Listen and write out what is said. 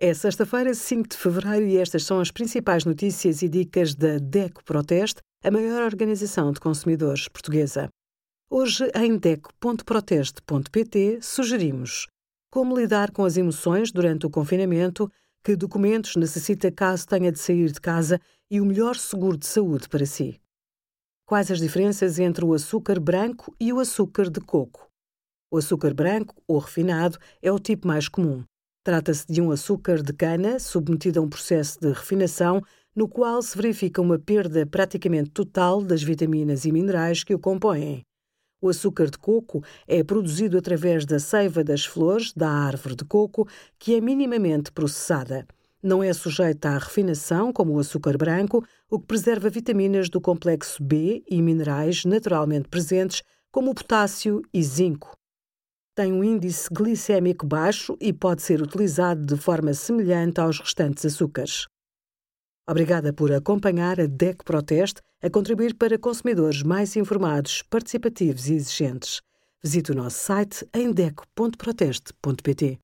É sexta-feira, 5 de fevereiro, e estas são as principais notícias e dicas da DECO Proteste, a maior organização de consumidores portuguesa. Hoje, em DECO.proteste.pt, sugerimos como lidar com as emoções durante o confinamento, que documentos necessita caso tenha de sair de casa e o melhor seguro de saúde para si. Quais as diferenças entre o açúcar branco e o açúcar de coco? O açúcar branco, ou refinado, é o tipo mais comum. Trata-se de um açúcar de cana submetido a um processo de refinação no qual se verifica uma perda praticamente total das vitaminas e minerais que o compõem. O açúcar de coco é produzido através da seiva das flores da árvore de coco, que é minimamente processada. Não é sujeita à refinação, como o açúcar branco, o que preserva vitaminas do complexo B e minerais naturalmente presentes, como o potássio e zinco tem um índice glicêmico baixo e pode ser utilizado de forma semelhante aos restantes açúcares. Obrigada por acompanhar a DEC Proteste a contribuir para consumidores mais informados, participativos e exigentes. Visite o nosso site em deco.proteste.pt.